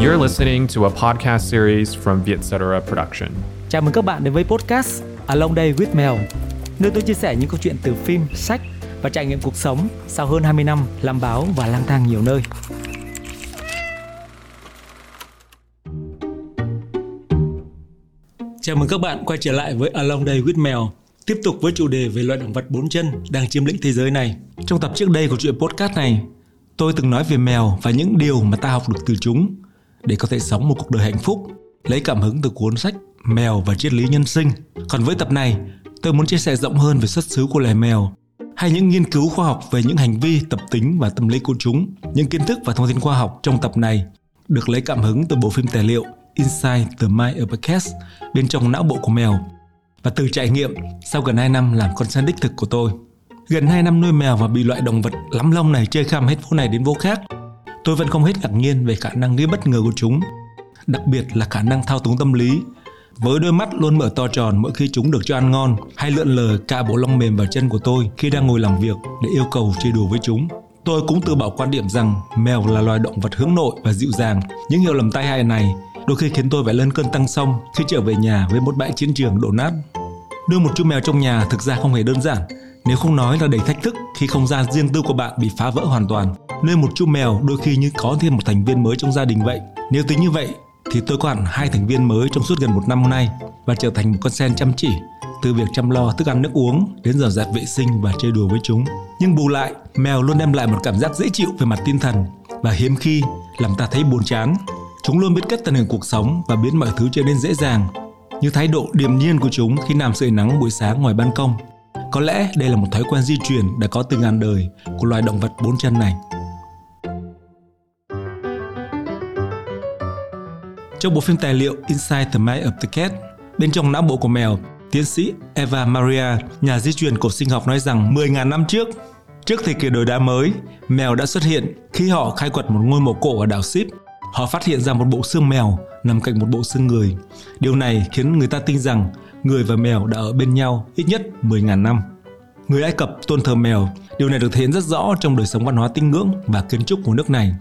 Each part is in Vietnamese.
You're listening to a podcast series from Vietcetera Production. Chào mừng các bạn đến với podcast Along Day with Mel, nơi tôi chia sẻ những câu chuyện từ phim, sách và trải nghiệm cuộc sống sau hơn 20 năm làm báo và lang thang nhiều nơi. Chào mừng các bạn quay trở lại với Along Day with Mel, tiếp tục với chủ đề về loài động vật bốn chân đang chiếm lĩnh thế giới này. Trong tập trước đây của chuyện podcast này, tôi từng nói về mèo và những điều mà ta học được từ chúng để có thể sống một cuộc đời hạnh phúc, lấy cảm hứng từ cuốn sách Mèo và triết lý nhân sinh. Còn với tập này, tôi muốn chia sẻ rộng hơn về xuất xứ của loài mèo hay những nghiên cứu khoa học về những hành vi, tập tính và tâm lý của chúng. Những kiến thức và thông tin khoa học trong tập này được lấy cảm hứng từ bộ phim tài liệu Inside the Mind of a Cat bên trong não bộ của mèo và từ trải nghiệm sau gần 2 năm làm con săn đích thực của tôi. Gần 2 năm nuôi mèo và bị loại động vật lắm lông này chơi khăm hết phố này đến phố khác, tôi vẫn không hết ngạc nhiên về khả năng gây bất ngờ của chúng, đặc biệt là khả năng thao túng tâm lý. Với đôi mắt luôn mở to tròn mỗi khi chúng được cho ăn ngon hay lượn lờ cả bộ lông mềm vào chân của tôi khi đang ngồi làm việc để yêu cầu chơi đùa với chúng. Tôi cũng từ bỏ quan điểm rằng mèo là loài động vật hướng nội và dịu dàng. Những hiểu lầm tai hại này đôi khi khiến tôi phải lên cơn tăng xong khi trở về nhà với một bãi chiến trường đổ nát. đưa một chú mèo trong nhà thực ra không hề đơn giản, nếu không nói là đầy thách thức khi không gian riêng tư của bạn bị phá vỡ hoàn toàn nơi một chú mèo đôi khi như có thêm một thành viên mới trong gia đình vậy. Nếu tính như vậy thì tôi có hẳn hai thành viên mới trong suốt gần một năm nay và trở thành một con sen chăm chỉ từ việc chăm lo thức ăn nước uống đến dọn dẹp vệ sinh và chơi đùa với chúng. Nhưng bù lại, mèo luôn đem lại một cảm giác dễ chịu về mặt tinh thần và hiếm khi làm ta thấy buồn chán. Chúng luôn biết cách tận hưởng cuộc sống và biến mọi thứ trở nên dễ dàng, như thái độ điềm nhiên của chúng khi nằm sưởi nắng buổi sáng ngoài ban công có lẽ đây là một thói quen di truyền đã có từ ngàn đời của loài động vật bốn chân này. Trong bộ phim tài liệu Inside the Mind of the Cat, bên trong não bộ của mèo, tiến sĩ Eva Maria, nhà di truyền cổ sinh học nói rằng 10.000 năm trước, trước thời kỳ đổi đá mới, mèo đã xuất hiện khi họ khai quật một ngôi mộ cổ ở đảo Ship. Họ phát hiện ra một bộ xương mèo nằm cạnh một bộ xương người. Điều này khiến người ta tin rằng người và mèo đã ở bên nhau ít nhất 10.000 năm. Người Ai Cập tôn thờ mèo, điều này được thể hiện rất rõ trong đời sống văn hóa tín ngưỡng và kiến trúc của nước này.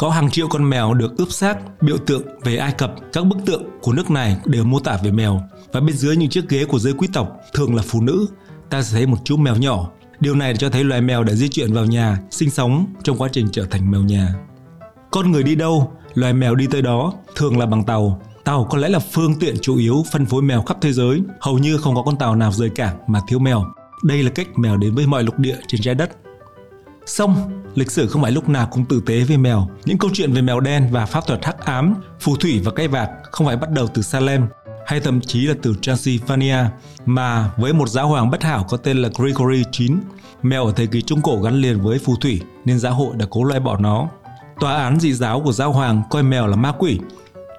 Có hàng triệu con mèo được ướp xác, biểu tượng về Ai Cập. Các bức tượng của nước này đều mô tả về mèo. Và bên dưới những chiếc ghế của giới quý tộc, thường là phụ nữ, ta sẽ thấy một chú mèo nhỏ. Điều này cho thấy loài mèo đã di chuyển vào nhà, sinh sống trong quá trình trở thành mèo nhà. Con người đi đâu, loài mèo đi tới đó, thường là bằng tàu, Tàu có lẽ là phương tiện chủ yếu phân phối mèo khắp thế giới, hầu như không có con tàu nào rời cảng mà thiếu mèo. Đây là cách mèo đến với mọi lục địa trên trái đất. Xong, lịch sử không phải lúc nào cũng tử tế với mèo. Những câu chuyện về mèo đen và pháp thuật hắc ám, phù thủy và cây vạt không phải bắt đầu từ Salem hay thậm chí là từ Transylvania, mà với một giáo hoàng bất hảo có tên là Gregory IX, mèo ở thời kỳ Trung Cổ gắn liền với phù thủy nên giáo hội đã cố loại bỏ nó. Tòa án dị giáo của giáo hoàng coi mèo là ma quỷ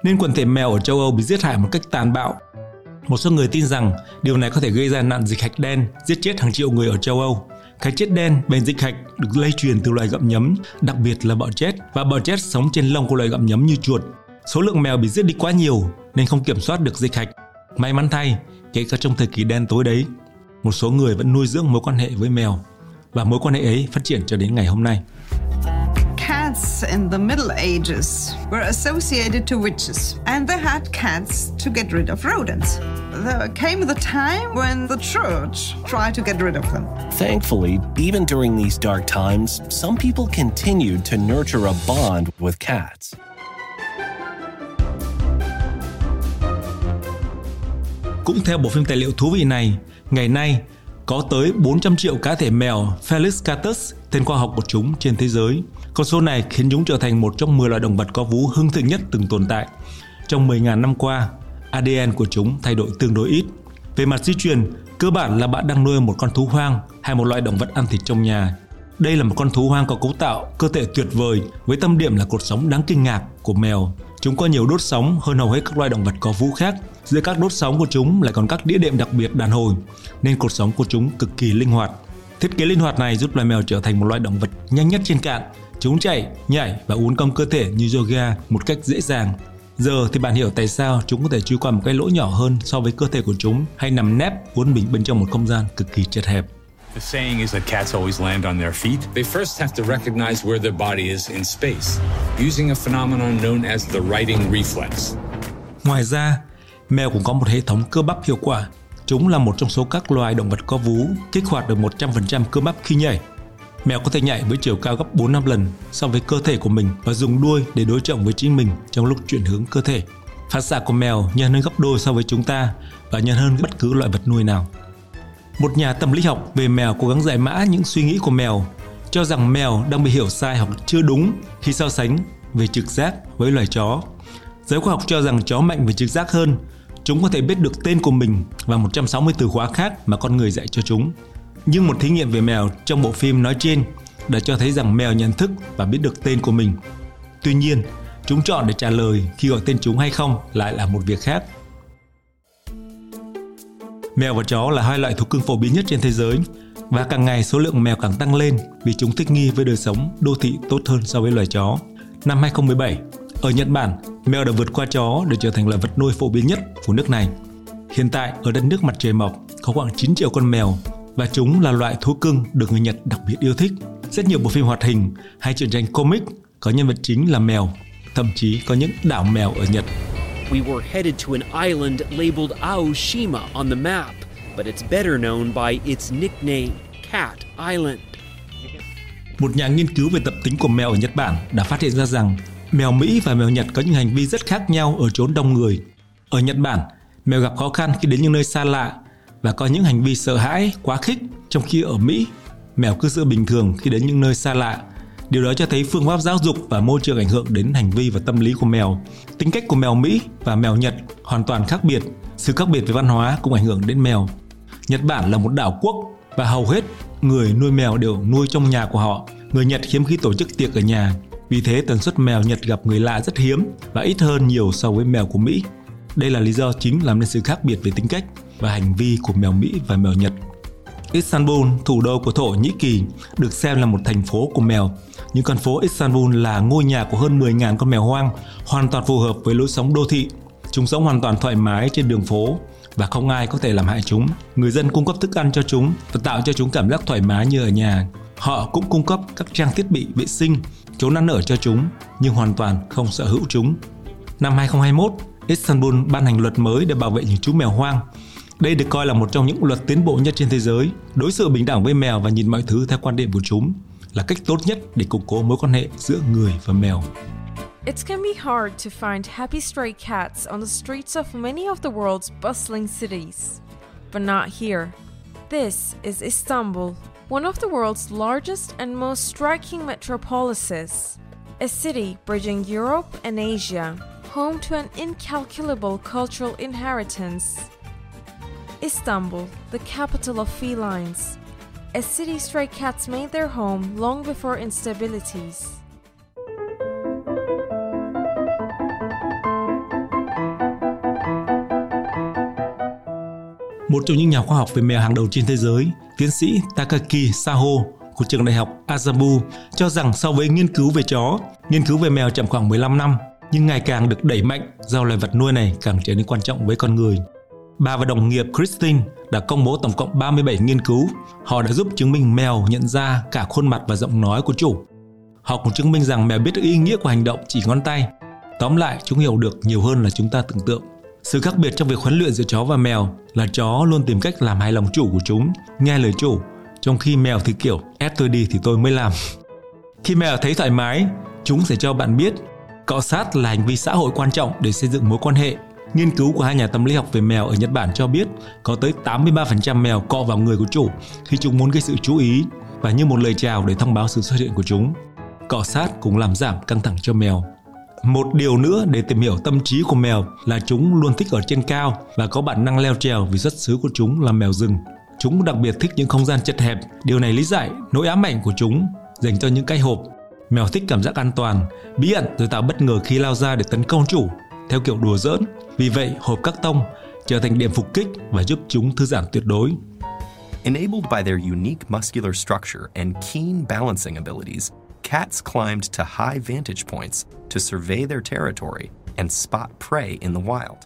nên quần thể mèo ở châu Âu bị giết hại một cách tàn bạo. Một số người tin rằng điều này có thể gây ra nạn dịch hạch đen, giết chết hàng triệu người ở châu Âu. Cái chết đen bệnh dịch hạch được lây truyền từ loài gặm nhấm, đặc biệt là bọ chết và bọ chết sống trên lông của loài gặm nhấm như chuột. Số lượng mèo bị giết đi quá nhiều nên không kiểm soát được dịch hạch. May mắn thay, kể cả trong thời kỳ đen tối đấy, một số người vẫn nuôi dưỡng mối quan hệ với mèo và mối quan hệ ấy phát triển cho đến ngày hôm nay cats in the Middle Ages were associated to witches, and they had cats to get rid of rodents. There came the time when the church tried to get rid of them. Thankfully, even during these dark times, some people continued to nurture a bond with cats. Cũng theo bộ phim tài liệu thú vị này, ngày nay có tới 400 triệu cá thể mèo Felis catus, tên khoa học của chúng trên thế giới. Con số này khiến chúng trở thành một trong 10 loài động vật có vú hưng thịnh nhất từng tồn tại. Trong 10.000 năm qua, ADN của chúng thay đổi tương đối ít. Về mặt di truyền, cơ bản là bạn đang nuôi một con thú hoang hay một loại động vật ăn thịt trong nhà. Đây là một con thú hoang có cấu tạo cơ thể tuyệt vời với tâm điểm là cột sống đáng kinh ngạc của mèo. Chúng có nhiều đốt sống hơn hầu hết các loài động vật có vú khác. Giữa các đốt sống của chúng lại còn các đĩa đệm đặc biệt đàn hồi, nên cột sống của chúng cực kỳ linh hoạt. Thiết kế linh hoạt này giúp loài mèo trở thành một loài động vật nhanh nhất trên cạn Chúng chạy, nhảy và uốn cong cơ thể như yoga một cách dễ dàng. Giờ thì bạn hiểu tại sao chúng có thể chui qua một cái lỗ nhỏ hơn so với cơ thể của chúng hay nằm nép uốn mình bên trong một không gian cực kỳ chật hẹp. The saying is that cats always land on their feet. They first have to recognize where their body is in space, using a phenomenon known as the righting reflex. Ngoài ra, mèo cũng có một hệ thống cơ bắp hiệu quả. Chúng là một trong số các loài động vật có vú kích hoạt được 100% cơ bắp khi nhảy. Mèo có thể nhảy với chiều cao gấp 4 năm lần so với cơ thể của mình và dùng đuôi để đối trọng với chính mình trong lúc chuyển hướng cơ thể. Phản xạ của mèo nhanh hơn gấp đôi so với chúng ta và nhanh hơn bất cứ loại vật nuôi nào. Một nhà tâm lý học về mèo cố gắng giải mã những suy nghĩ của mèo, cho rằng mèo đang bị hiểu sai hoặc chưa đúng khi so sánh về trực giác với loài chó. Giới khoa học cho rằng chó mạnh về trực giác hơn, chúng có thể biết được tên của mình và 160 từ khóa khác mà con người dạy cho chúng. Nhưng một thí nghiệm về mèo trong bộ phim nói trên đã cho thấy rằng mèo nhận thức và biết được tên của mình. Tuy nhiên, chúng chọn để trả lời khi gọi tên chúng hay không lại là một việc khác. Mèo và chó là hai loại thú cưng phổ biến nhất trên thế giới và càng ngày số lượng mèo càng tăng lên vì chúng thích nghi với đời sống đô thị tốt hơn so với loài chó. Năm 2017, ở Nhật Bản, mèo đã vượt qua chó để trở thành loài vật nuôi phổ biến nhất của nước này. Hiện tại, ở đất nước mặt trời mọc, có khoảng 9 triệu con mèo và chúng là loại thú cưng được người Nhật đặc biệt yêu thích. Rất nhiều bộ phim hoạt hình hay truyện tranh comic có nhân vật chính là mèo, thậm chí có những đảo mèo ở Nhật. We were headed to an island labeled Aoshima on the map, but it's better known by its nickname, Cat Island. Một nhà nghiên cứu về tập tính của mèo ở Nhật Bản đã phát hiện ra rằng mèo Mỹ và mèo Nhật có những hành vi rất khác nhau ở chốn đông người. Ở Nhật Bản, mèo gặp khó khăn khi đến những nơi xa lạ và có những hành vi sợ hãi, quá khích, trong khi ở Mỹ, mèo cư xử bình thường khi đến những nơi xa lạ. Điều đó cho thấy phương pháp giáo dục và môi trường ảnh hưởng đến hành vi và tâm lý của mèo. Tính cách của mèo Mỹ và mèo Nhật hoàn toàn khác biệt. Sự khác biệt về văn hóa cũng ảnh hưởng đến mèo. Nhật Bản là một đảo quốc và hầu hết người nuôi mèo đều nuôi trong nhà của họ. Người Nhật hiếm khi tổ chức tiệc ở nhà, vì thế tần suất mèo Nhật gặp người lạ rất hiếm và ít hơn nhiều so với mèo của Mỹ. Đây là lý do chính làm nên sự khác biệt về tính cách và hành vi của mèo Mỹ và mèo Nhật. Istanbul, thủ đô của Thổ Nhĩ Kỳ, được xem là một thành phố của mèo. Những con phố Istanbul là ngôi nhà của hơn 10.000 con mèo hoang, hoàn toàn phù hợp với lối sống đô thị. Chúng sống hoàn toàn thoải mái trên đường phố và không ai có thể làm hại chúng. Người dân cung cấp thức ăn cho chúng và tạo cho chúng cảm giác thoải mái như ở nhà. Họ cũng cung cấp các trang thiết bị vệ sinh, chỗ ăn ở cho chúng, nhưng hoàn toàn không sở hữu chúng. Năm 2021, Istanbul ban hành luật mới để bảo vệ những chú mèo hoang. Đây được coi là một trong những luật tiến bộ nhất trên thế giới. Đối xử bình đẳng với mèo và nhìn mọi thứ theo quan điểm của chúng là cách tốt nhất để củng cố mối quan hệ giữa người và mèo. It can be hard to find happy stray cats on the streets of many of the world's bustling cities. But not here. This is Istanbul, one of the world's largest and most striking metropolises. A city bridging Europe and Asia, home to an incalculable cultural inheritance. Istanbul, the capital of felines. A city stray cats made their home long before instabilities. Một trong những nhà khoa học về mèo hàng đầu trên thế giới, tiến sĩ Takaki Saho của trường đại học Azabu cho rằng so với nghiên cứu về chó, nghiên cứu về mèo chậm khoảng 15 năm nhưng ngày càng được đẩy mạnh do loài vật nuôi này càng trở nên quan trọng với con người. Bà và đồng nghiệp Christine đã công bố tổng cộng 37 nghiên cứu. Họ đã giúp chứng minh mèo nhận ra cả khuôn mặt và giọng nói của chủ. Họ cũng chứng minh rằng mèo biết ý nghĩa của hành động chỉ ngón tay. Tóm lại, chúng hiểu được nhiều hơn là chúng ta tưởng tượng. Sự khác biệt trong việc huấn luyện giữa chó và mèo là chó luôn tìm cách làm hài lòng chủ của chúng, nghe lời chủ, trong khi mèo thì kiểu ép tôi đi thì tôi mới làm. Khi mèo thấy thoải mái, chúng sẽ cho bạn biết cọ sát là hành vi xã hội quan trọng để xây dựng mối quan hệ. Nghiên cứu của hai nhà tâm lý học về mèo ở Nhật Bản cho biết có tới 83% mèo cọ vào người của chủ khi chúng muốn gây sự chú ý và như một lời chào để thông báo sự xuất hiện của chúng. Cọ sát cũng làm giảm căng thẳng cho mèo. Một điều nữa để tìm hiểu tâm trí của mèo là chúng luôn thích ở trên cao và có bản năng leo trèo vì xuất xứ của chúng là mèo rừng. Chúng đặc biệt thích những không gian chật hẹp. Điều này lý giải nỗi ám ảnh của chúng dành cho những cái hộp. Mèo thích cảm giác an toàn, bí ẩn rồi tạo bất ngờ khi lao ra để tấn công chủ, theo kiểu đùa giỡn. Vì vậy, hộp các tông trở thành điểm phục kích và giúp chúng thư giãn tuyệt đối. Enabled by their unique muscular structure and keen balancing abilities, cats climbed to high vantage points to survey their territory and spot prey in the wild.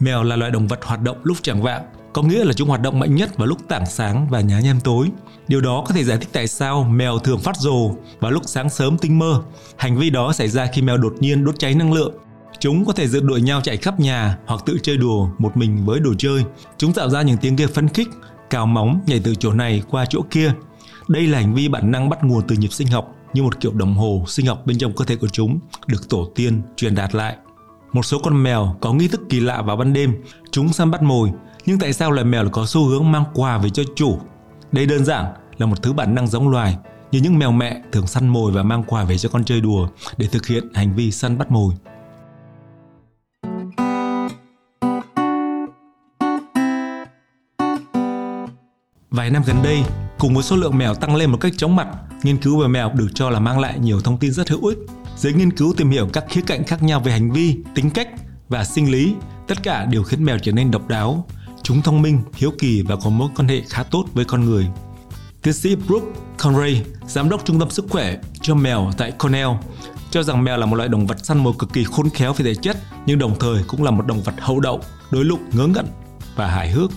Mèo là loài động vật hoạt động lúc chẳng vạng có nghĩa là chúng hoạt động mạnh nhất vào lúc tảng sáng và nhá nhem tối. Điều đó có thể giải thích tại sao mèo thường phát rồ vào lúc sáng sớm tinh mơ. Hành vi đó xảy ra khi mèo đột nhiên đốt cháy năng lượng. Chúng có thể rượt đuổi nhau chạy khắp nhà hoặc tự chơi đùa một mình với đồ chơi. Chúng tạo ra những tiếng kêu phấn khích, cào móng nhảy từ chỗ này qua chỗ kia. Đây là hành vi bản năng bắt nguồn từ nhịp sinh học như một kiểu đồng hồ sinh học bên trong cơ thể của chúng được tổ tiên truyền đạt lại. Một số con mèo có nghi thức kỳ lạ vào ban đêm, chúng săn bắt mồi, nhưng tại sao loài mèo lại có xu hướng mang quà về cho chủ? Đây đơn giản là một thứ bản năng giống loài, như những mèo mẹ thường săn mồi và mang quà về cho con chơi đùa để thực hiện hành vi săn bắt mồi. Vài năm gần đây, cùng với số lượng mèo tăng lên một cách chóng mặt, nghiên cứu về mèo được cho là mang lại nhiều thông tin rất hữu ích. Giới nghiên cứu tìm hiểu các khía cạnh khác nhau về hành vi, tính cách và sinh lý, tất cả đều khiến mèo trở nên độc đáo. Chúng thông minh, hiếu kỳ và có mối quan hệ khá tốt với con người. Tiến sĩ Brooke Conray, giám đốc trung tâm sức khỏe cho mèo tại Cornell, cho rằng mèo là một loại động vật săn mồi cực kỳ khôn khéo về thể chất, nhưng đồng thời cũng là một động vật hậu đậu, đối lục, ngớ ngẩn và hài hước.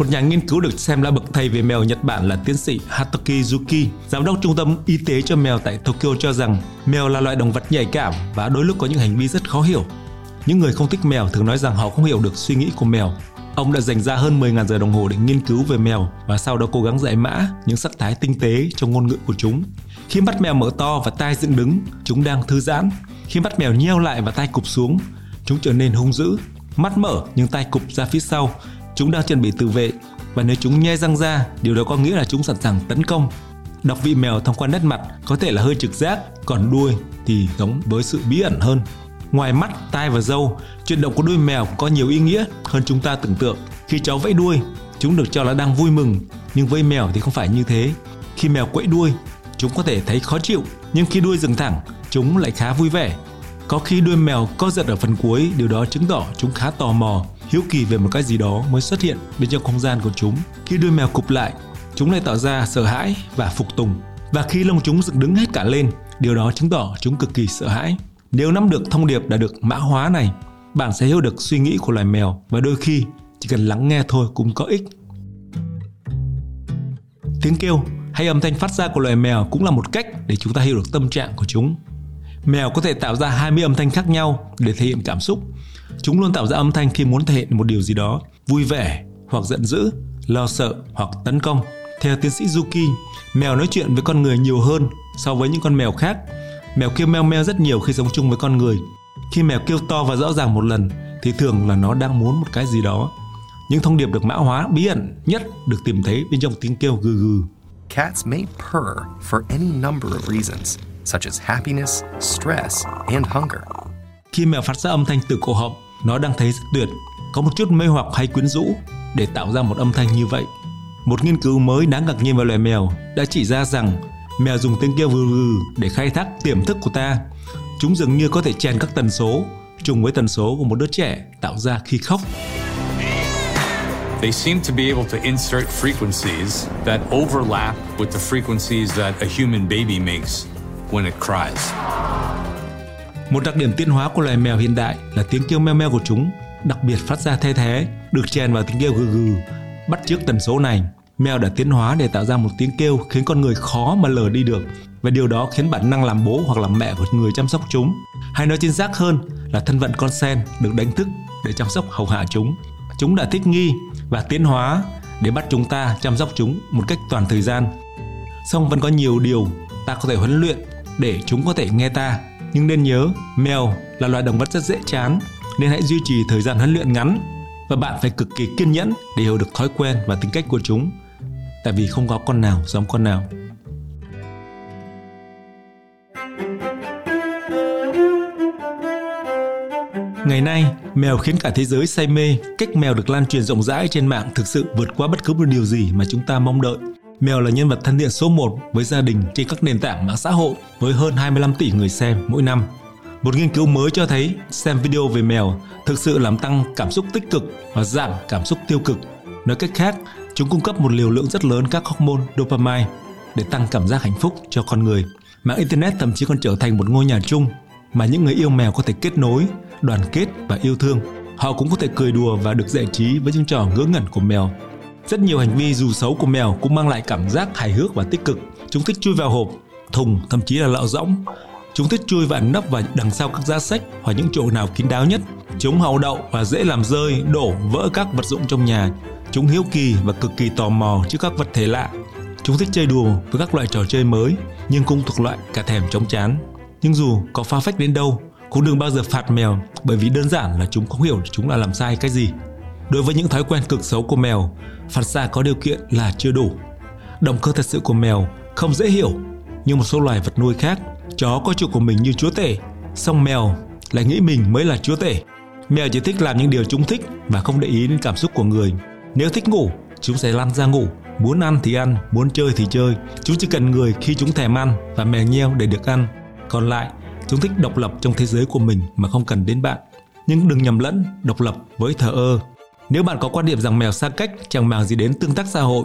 Một nhà nghiên cứu được xem là bậc thầy về mèo Nhật Bản là tiến sĩ Hatoki Yuki, giám đốc trung tâm y tế cho mèo tại Tokyo cho rằng mèo là loại động vật nhạy cảm và đôi lúc có những hành vi rất khó hiểu. Những người không thích mèo thường nói rằng họ không hiểu được suy nghĩ của mèo. Ông đã dành ra hơn 10.000 giờ đồng hồ để nghiên cứu về mèo và sau đó cố gắng giải mã những sắc thái tinh tế trong ngôn ngữ của chúng. Khi mắt mèo mở to và tai dựng đứng, chúng đang thư giãn. Khi mắt mèo nheo lại và tai cụp xuống, chúng trở nên hung dữ. Mắt mở nhưng tai cụp ra phía sau, chúng đang chuẩn bị tự vệ và nếu chúng nhe răng ra, điều đó có nghĩa là chúng sẵn sàng tấn công. Đọc vị mèo thông qua nét mặt có thể là hơi trực giác, còn đuôi thì giống với sự bí ẩn hơn. Ngoài mắt, tai và râu, chuyển động của đuôi mèo có nhiều ý nghĩa hơn chúng ta tưởng tượng. Khi chó vẫy đuôi, chúng được cho là đang vui mừng, nhưng với mèo thì không phải như thế. Khi mèo quẫy đuôi, chúng có thể thấy khó chịu, nhưng khi đuôi dừng thẳng, chúng lại khá vui vẻ. Có khi đuôi mèo co giật ở phần cuối, điều đó chứng tỏ chúng khá tò mò hiếu kỳ về một cái gì đó mới xuất hiện bên trong không gian của chúng. Khi đuôi mèo cụp lại, chúng lại tạo ra sợ hãi và phục tùng. Và khi lông chúng dựng đứng hết cả lên, điều đó chứng tỏ chúng cực kỳ sợ hãi. Nếu nắm được thông điệp đã được mã hóa này, bạn sẽ hiểu được suy nghĩ của loài mèo và đôi khi chỉ cần lắng nghe thôi cũng có ích. Tiếng kêu hay âm thanh phát ra của loài mèo cũng là một cách để chúng ta hiểu được tâm trạng của chúng. Mèo có thể tạo ra 20 âm thanh khác nhau để thể hiện cảm xúc Chúng luôn tạo ra âm thanh khi muốn thể hiện một điều gì đó, vui vẻ hoặc giận dữ, lo sợ hoặc tấn công. Theo tiến sĩ Yuki, mèo nói chuyện với con người nhiều hơn so với những con mèo khác. Mèo kêu meo meo rất nhiều khi sống chung với con người. Khi mèo kêu to và rõ ràng một lần thì thường là nó đang muốn một cái gì đó. Những thông điệp được mã hóa bí ẩn nhất được tìm thấy bên trong tiếng kêu gừ gừ. Cats may purr for any number of reasons, such as happiness, stress, and hunger. Khi mèo phát ra âm thanh từ cổ họng, nó đang thấy rất tuyệt, có một chút mê hoặc hay quyến rũ để tạo ra một âm thanh như vậy. Một nghiên cứu mới đáng ngạc nhiên về loài mèo đã chỉ ra rằng mèo dùng tiếng kêu vừ vừ để khai thác tiềm thức của ta. Chúng dường như có thể chèn các tần số trùng với tần số của một đứa trẻ tạo ra khi khóc. They seem to be able to insert frequencies that overlap with the frequencies that a human baby makes when it cries. Một đặc điểm tiến hóa của loài mèo hiện đại là tiếng kêu meo meo của chúng đặc biệt phát ra the thế, được chèn vào tiếng kêu gừ gừ. Bắt chước tần số này, mèo đã tiến hóa để tạo ra một tiếng kêu khiến con người khó mà lờ đi được và điều đó khiến bản năng làm bố hoặc làm mẹ của người chăm sóc chúng. Hay nói chính xác hơn là thân phận con sen được đánh thức để chăm sóc hầu hạ chúng. Chúng đã thích nghi và tiến hóa để bắt chúng ta chăm sóc chúng một cách toàn thời gian. Song vẫn có nhiều điều ta có thể huấn luyện để chúng có thể nghe ta nhưng nên nhớ, mèo là loài động vật rất dễ chán nên hãy duy trì thời gian huấn luyện ngắn và bạn phải cực kỳ kiên nhẫn để hiểu được thói quen và tính cách của chúng. Tại vì không có con nào giống con nào. Ngày nay, mèo khiến cả thế giới say mê, cách mèo được lan truyền rộng rãi trên mạng thực sự vượt qua bất cứ một điều gì mà chúng ta mong đợi. Mèo là nhân vật thân thiện số 1 với gia đình trên các nền tảng mạng xã hội với hơn 25 tỷ người xem mỗi năm. Một nghiên cứu mới cho thấy xem video về mèo thực sự làm tăng cảm xúc tích cực và giảm cảm xúc tiêu cực. Nói cách khác, chúng cung cấp một liều lượng rất lớn các hormone dopamine để tăng cảm giác hạnh phúc cho con người. Mạng Internet thậm chí còn trở thành một ngôi nhà chung mà những người yêu mèo có thể kết nối, đoàn kết và yêu thương. họ cũng có thể cười đùa và được giải trí với những trò ngớ ngẩn của mèo. Rất nhiều hành vi dù xấu của mèo cũng mang lại cảm giác hài hước và tích cực. Chúng thích chui vào hộp, thùng, thậm chí là lọ rỗng. Chúng thích chui và ẩn nấp vào đằng sau các giá sách hoặc những chỗ nào kín đáo nhất. Chúng hậu đậu và dễ làm rơi, đổ, vỡ các vật dụng trong nhà. Chúng hiếu kỳ và cực kỳ tò mò trước các vật thể lạ. Chúng thích chơi đùa với các loại trò chơi mới, nhưng cũng thuộc loại cả thèm chống chán. Nhưng dù có pha phách đến đâu, cũng đừng bao giờ phạt mèo bởi vì đơn giản là chúng không hiểu chúng là làm sai cái gì. Đối với những thói quen cực xấu của mèo, phạt xa có điều kiện là chưa đủ. Động cơ thật sự của mèo không dễ hiểu, như một số loài vật nuôi khác, chó có chủ của mình như chúa tể, song mèo lại nghĩ mình mới là chúa tể. Mèo chỉ thích làm những điều chúng thích và không để ý đến cảm xúc của người. Nếu thích ngủ, chúng sẽ lăn ra ngủ, muốn ăn thì ăn, muốn chơi thì chơi. Chúng chỉ cần người khi chúng thèm ăn và mèo nheo để được ăn. Còn lại, chúng thích độc lập trong thế giới của mình mà không cần đến bạn. Nhưng đừng nhầm lẫn độc lập với thờ ơ. Nếu bạn có quan điểm rằng mèo xa cách chẳng màng gì đến tương tác xã hội,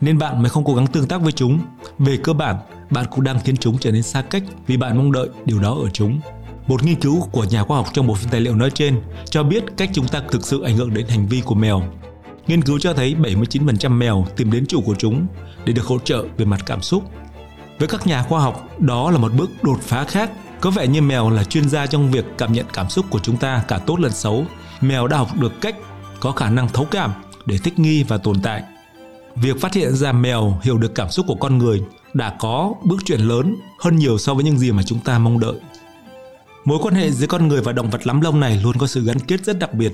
nên bạn mới không cố gắng tương tác với chúng. Về cơ bản, bạn cũng đang khiến chúng trở nên xa cách vì bạn mong đợi điều đó ở chúng. Một nghiên cứu của nhà khoa học trong bộ phim tài liệu nói trên cho biết cách chúng ta thực sự ảnh hưởng đến hành vi của mèo. Nghiên cứu cho thấy 79% mèo tìm đến chủ của chúng để được hỗ trợ về mặt cảm xúc. Với các nhà khoa học, đó là một bước đột phá khác. Có vẻ như mèo là chuyên gia trong việc cảm nhận cảm xúc của chúng ta cả tốt lẫn xấu. Mèo đã học được cách có khả năng thấu cảm để thích nghi và tồn tại. Việc phát hiện ra mèo hiểu được cảm xúc của con người đã có bước chuyển lớn hơn nhiều so với những gì mà chúng ta mong đợi. Mối quan hệ giữa con người và động vật lắm lông này luôn có sự gắn kết rất đặc biệt.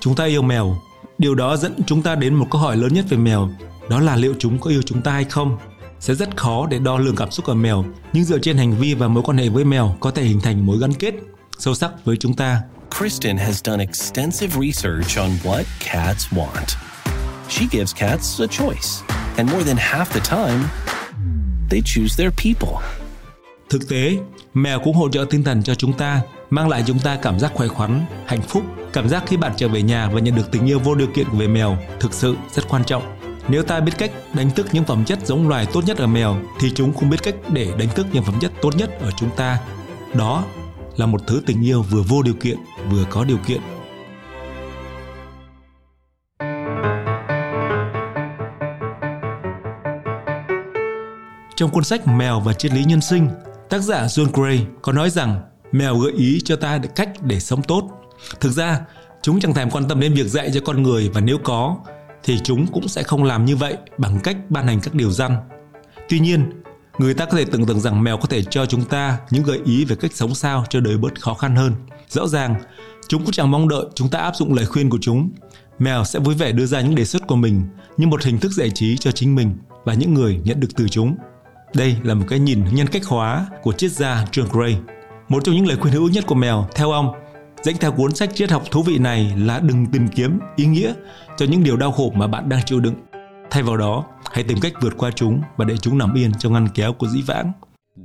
Chúng ta yêu mèo. Điều đó dẫn chúng ta đến một câu hỏi lớn nhất về mèo, đó là liệu chúng có yêu chúng ta hay không? Sẽ rất khó để đo lường cảm xúc ở mèo, nhưng dựa trên hành vi và mối quan hệ với mèo có thể hình thành mối gắn kết sâu sắc với chúng ta. Kristen has done extensive research on what cats want. She gives cats a choice, and more than half the time, they choose their people. Thực tế, mèo cũng hỗ trợ tinh thần cho chúng ta, mang lại chúng ta cảm giác khỏe khoắn, hạnh phúc. Cảm giác khi bạn trở về nhà và nhận được tình yêu vô điều kiện của về mèo thực sự rất quan trọng. Nếu ta biết cách đánh thức những phẩm chất giống loài tốt nhất ở mèo thì chúng cũng biết cách để đánh thức những phẩm chất tốt nhất ở chúng ta. Đó là một thứ tình yêu vừa vô điều kiện vừa có điều kiện. Trong cuốn sách Mèo và triết lý nhân sinh, tác giả John Gray có nói rằng mèo gợi ý cho ta cách để sống tốt. Thực ra, chúng chẳng thèm quan tâm đến việc dạy cho con người và nếu có thì chúng cũng sẽ không làm như vậy bằng cách ban hành các điều răn. Tuy nhiên, người ta có thể tưởng tượng rằng mèo có thể cho chúng ta những gợi ý về cách sống sao cho đời bớt khó khăn hơn. Rõ ràng, chúng cũng chẳng mong đợi chúng ta áp dụng lời khuyên của chúng. Mèo sẽ vui vẻ đưa ra những đề xuất của mình như một hình thức giải trí cho chính mình và những người nhận được từ chúng. Đây là một cái nhìn nhân cách hóa của triết gia John Gray. Một trong những lời khuyên hữu nhất của mèo, theo ông, dẫn theo cuốn sách triết học thú vị này là đừng tìm kiếm ý nghĩa cho những điều đau khổ mà bạn đang chịu đựng. Thay vào đó, hãy tìm cách vượt qua chúng và để chúng nằm yên trong ngăn kéo của dĩ vãng.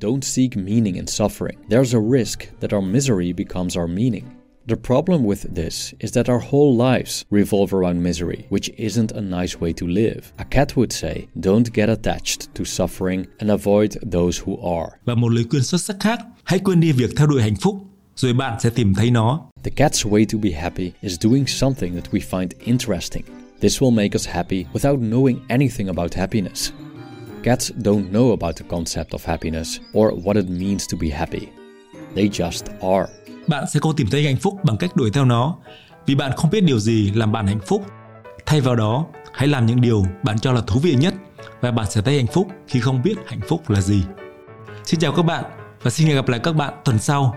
Don't seek meaning in suffering. There's a risk that our misery becomes our meaning. The problem with this is that our whole lives revolve around misery, which isn't a nice way to live. A cat would say, don't get attached to suffering and avoid those who are. Và một lời khuyên xuất sắc khác, hãy quên đi việc theo đuổi hạnh phúc, rồi bạn sẽ tìm thấy nó. The cat's way to be happy is doing something that we find interesting. This will make us happy without knowing anything about happiness. Cats don't know about the concept of happiness or what it means to be happy. They just are. Bạn sẽ không tìm thấy hạnh phúc bằng cách đuổi theo nó, vì bạn không biết điều gì làm bạn hạnh phúc. Thay vào đó, hãy làm những điều bạn cho là thú vị nhất và bạn sẽ thấy hạnh phúc khi không biết hạnh phúc là gì. Xin chào các bạn và xin hẹn gặp lại các bạn tuần sau